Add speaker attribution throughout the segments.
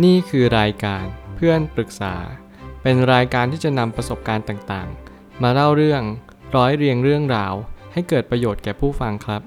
Speaker 1: นี่คือรายการเพื่อนปรึกษา เป็นรายการที่จะนำประสบการณ์ต่างๆ มาเล่าเรื่องร้อยเรียงเรื่องราว ให้เกิดประโยชน์แก่ผู้ฟังครับ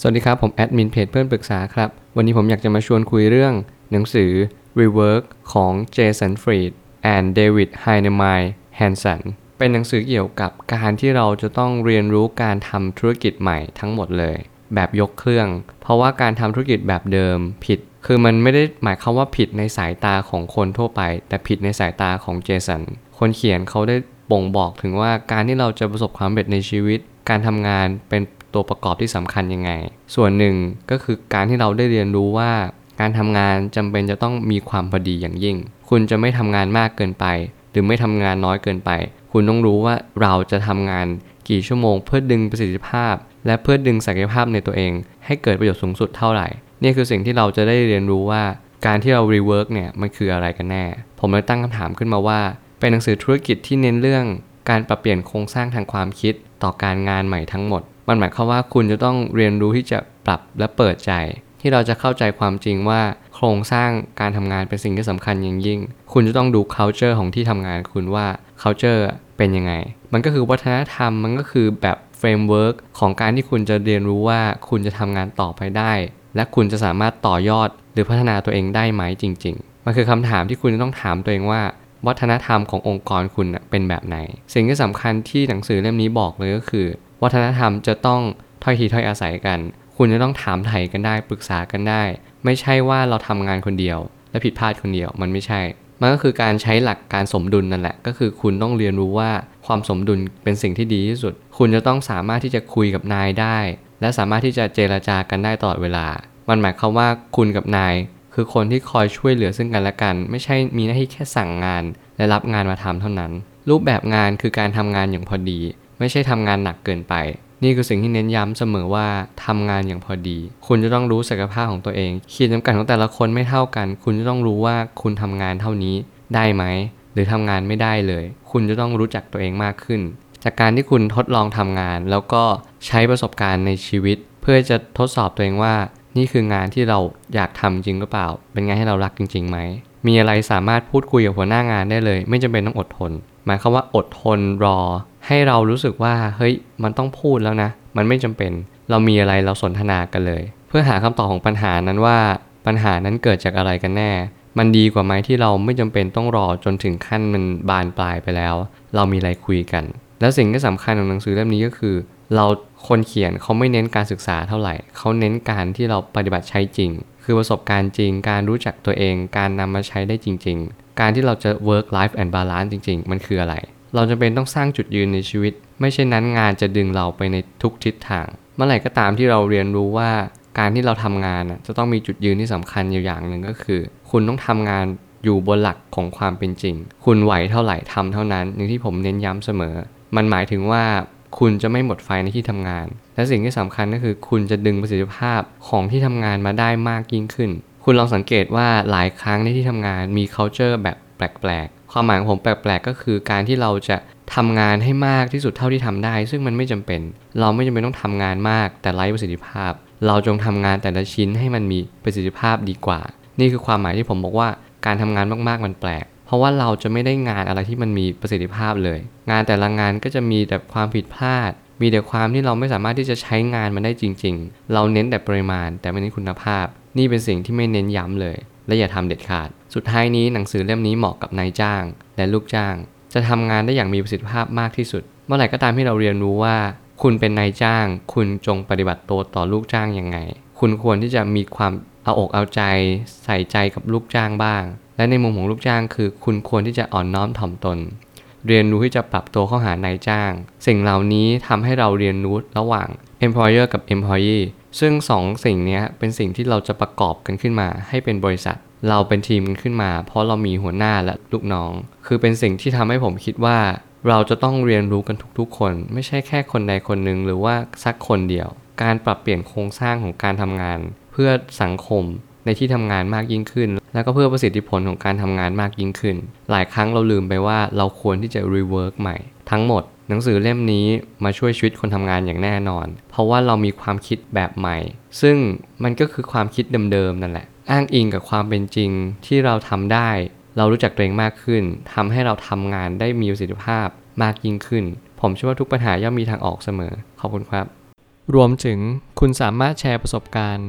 Speaker 1: สวัสดีครับ ผมแอดมินเพจเพื่อนปรึกษาครับ วันนี้ผมอยากจะมาชวนคุยเรื่อง หนังสือ Rework ของ Jason Fried and David Heinemeier Hansen เป็นหนังสือเกี่ยวกับการที่เราจะต้องเรียนรู้การทำธุรกิจใหม่ทั้งหมดเลย แบบยกเครื่อง เพราะว่าการทำธุรกิจแบบเดิมผิด คือมันไม่ได้หมายความว่าผิดในสายตาของคนทั่วไป แต่ผิดในสายตาของเจสัน คนเขียนเขาได้บ่งบอกถึงว่าการที่เราจะประสบความสำเร็จในชีวิต การทำงานเป็นตัวประกอบที่สำคัญยังไง ส่วนหนึ่งก็คือการที่เราได้เรียนรู้ว่า การทำงานจำเป็นจะต้องมีความพอดีอย่างยิ่ง คุณจะไม่ทำงานมากเกินไป หรือไม่ทำงานน้อยเกินไป คุณต้องรู้ว่าเราจะทำงานกี่ชั่วโมง เพื่อดึงประสิทธิภาพ และเพื่อดึงศักยภาพในตัวเอง ให้เกิดประโยชน์สูงสุดเท่าไหร่ นี่คือสิ่งที่เราจะได้เรียนรู้ว่าการที่เรา rework เนี่ยมันคืออะไรกันแน่ ผมเลยตั้งคำถามขึ้นมาว่า เป็นหนังสือธุรกิจที่เน้นเรื่อง การปรับเปลี่ยนโครงสร้างทางความคิดต่อการงานใหม่ทั้งหมด มันหมายความว่าคุณจะต้องเรียนรู้ที่จะปรับและเปิดใจ ที่เราจะเข้าใจความจริงว่า โครงสร้างการทำงานเป็นสิ่งที่สำคัญอย่างยิ่ง คุณจะต้องดู culture ของที่ทำงานคุณว่า culture เป็นยังไง มันก็คือวัฒนธรรมมันก็คือแบบ framework ของการที่คุณจะเรียนรู้ว่าคุณจะทำงานต่อไปได้ และคุณจะสามารถต่อยอดหรือพัฒนาตัวเองได้ไหมจริง ๆ มันคือคำถามที่คุณจะต้องถามตัวเองว่า วัฒนธรรมขององค์กรคุณเป็นแบบไหน สิ่งที่สำคัญที่หนังสือเล่มนี้บอกเลยก็คือ วัฒนธรรมจะต้องถ้อยทีถ้อยอาศัยกัน คุณจะต้องถามไถ่กันได้ปรึกษากันได้ ไม่ใช่ว่าเราทำงานคนเดียว และผิดพลาดคนเดียวมันไม่ใช่ มันก็คือการใช้หลักการสมดุลนั่นแหละ ก็คือคุณต้องเรียนรู้ว่าความสมดุลเป็นสิ่งที่ดีที่สุด คุณจะต้องสามารถที่จะคุยกับนายได้ และสามารถที่จะเจรจากันได้ตลอดเวลา มันหมายความว่าคุณกับนาย คือคนที่คอยช่วยเหลือซึ่งกันและกัน ไม่ใช่มีหน้าที่แค่สั่งงาน และรับงานมาทำเท่านั้น รูปแบบงานคือการทำงานอย่างพอดี ไม่ใช่ทำงานหนักเกินไป นี่คือสิ่งที่เน้นย้ำเสมอว่าทำงานอย่างพอดี คุณจะต้องรู้ศักยภาพของตัวเองขีดจำกัดของแต่ละคนไม่เท่ากัน คุณจะต้องรู้ว่าคุณทำงานเท่านี้ได้ไหมหรือทำงานไม่ได้เลย คุณจะต้องรู้จักตัวเองมากขึ้น จากการที่คุณทดลองทำงาน แล้วก็ใช้ประสบการณ์ในชีวิต เพื่อจะทดสอบตัวเองว่า นี่คืองานที่เราอยากทำจริงหรือเปล่า เป็นงานให้เรารักจริงๆไหมมีอะไรสามารถพูดคุยกับหัวหน้างานได้เลย ไม่จำเป็นต้องอดทน หมายความว่าอดทนรอ ให้เรารู้สึกว่าเฮ้ยมันต้องพูดแล้วนะ มันไม่จำเป็น เรามีอะไรเราสนทนากันเลย เพื่อหาคำตอบของปัญหานั้นว่าปัญหานั้นเกิดจากอะไรกันแน่ มันดีกว่าไหมที่เราไม่จำเป็นต้องรอจนถึงขั้นมันบานปลายไปแล้ว เรามีอะไรคุยกัน แล้วสิ่งที่สำคัญของหนังสือเล่มนี้ก็คือ เราคนเขียนเขาไม่เน้นการศึกษาเท่าไหร่ เขาเน้นการที่เราปฏิบัติใช้จริง คือประสบการณ์จริง การรู้จักตัวเอง การนำมาใช้ได้จริง ๆ การที่เราจะ work life and balance จริง ๆ มันคืออะไร เราจะเป็นต้องสร้างจุดยืนในชีวิต ไม่ใช่นั้นงานจะดึงเราไปในทุกทิศทาง เมื่อไหร่ก็ตามที่เราเรียนรู้ว่าการที่เราทำงานจะต้องมีจุดยืนที่สำคัญอยู่อย่างหนึ่งก็คือ คุณต้องทำงานอยู่บนหลักของความเป็นจริง คุณไหวเท่าไหร่ทำเท่านั้นอย่างที่ผมเน้นย้ำเสมอ มันหมายถึงว่าคุณจะไม่หมดไฟในที่ทำงาน และสิ่งที่สำคัญก็คือ คุณจะดึงประสิทธิภาพของที่ทำงานมาได้มากยิ่งขึ้น คุณลองสังเกตว่าหลายครั้งในที่ทำงานมี culture แบบแปลกๆ ความหมายของผมแปลกๆ ก็คือการที่เราจะทำงานให้มากที่สุดเท่าที่ทำได้ ซึ่งมันไม่จำเป็น เราไม่จำเป็นต้องทำงานมากแต่ไร้ประสิทธิภาพ เราจงทำงานแต่ละชิ้นให้มันมีประสิทธิภาพดีกว่า นี่คือความหมายที่ผมบอกว่าการทำงานมากๆมันแปลก เพราะว่าเราจะไม่ได้งานอะไรที่มันมีประสิทธิภาพเลย งานแต่ละงานก็จะมีแต่ความผิดพลาด มีแต่ความที่เราไม่สามารถที่จะใช้งานมันได้จริง ๆ เราเน้นแต่ปริมาณ แต่ไม่เน้นคุณภาพ นี่เป็นสิ่งที่ไม่เน้นย้ำเลย และอย่าทำเด็ดขาด สุดท้ายนี้หนังสือเล่มนี้เหมาะกับนายจ้าง และลูกจ้าง จะทำงานได้อย่างมีประสิทธิภาพมากที่สุด เมื่อไหร่ก็ตามที่เราเรียนรู้ว่า คุณเป็นนายจ้าง คุณจงปฏิบัติตัวต่อลูกจ้างยังไง คุณควรที่จะมีความ เอาอกเอาใจใส่ใจกับลูกจ้างบ้าง และในมุมของลูกจ้างคือ คุณควรที่จะอ่อนน้อมถ่อมตน เรียนรู้ที่จะปรับตัวเข้าหานายจ้าง สิ่งเหล่านี้ทำให้เราเรียนรู้ระหว่าง employer กับ employee ซึ่งสองสิ่งนี้เป็นสิ่งที่เราจะประกอบกันขึ้นมา ให้เป็นบริษัท เราเป็นทีมกันขึ้นมา เพราะเรามีหัวหน้าและลูกน้อง คือเป็นสิ่งที่ทำให้ผมคิดว่า เราจะต้องเรียนรู้กันทุกๆ คน ไม่ใช่แค่คนใดคนหนึ่งหรือว่าสักคนเดียว การปรับเปลี่ยนโครงสร้างของการทำงาน เพื่อสังคมในที่ทำงานมากยิ่งขึ้น แล้วก็เพื่อประสิทธิผลของการทำงานมากยิ่งขึ้น หลายครั้งเราลืมไปว่าเราควรที่จะ rework ใหม่ ทั้งหมด หนังสือเล่มนี้มาช่วยชีวิตคนทำงานอย่างแน่นอน เพราะว่าเรามีความคิดแบบใหม่ ซึ่งมันก็คือความคิดเดิมๆนั่นแหละ อ้างอิงกับความเป็นจริงที่เราทำได้ เรารู้จักตัวเองมากขึ้น ทำให้เราทำงานได้มีประสิทธิภาพมากยิ่งขึ้น ผมเชื่อว่าทุกปัญหาย่อมมีทางออกเสมอขอบคุณครับ รวมถึงคุณสามารถแชร์ประสบการณ์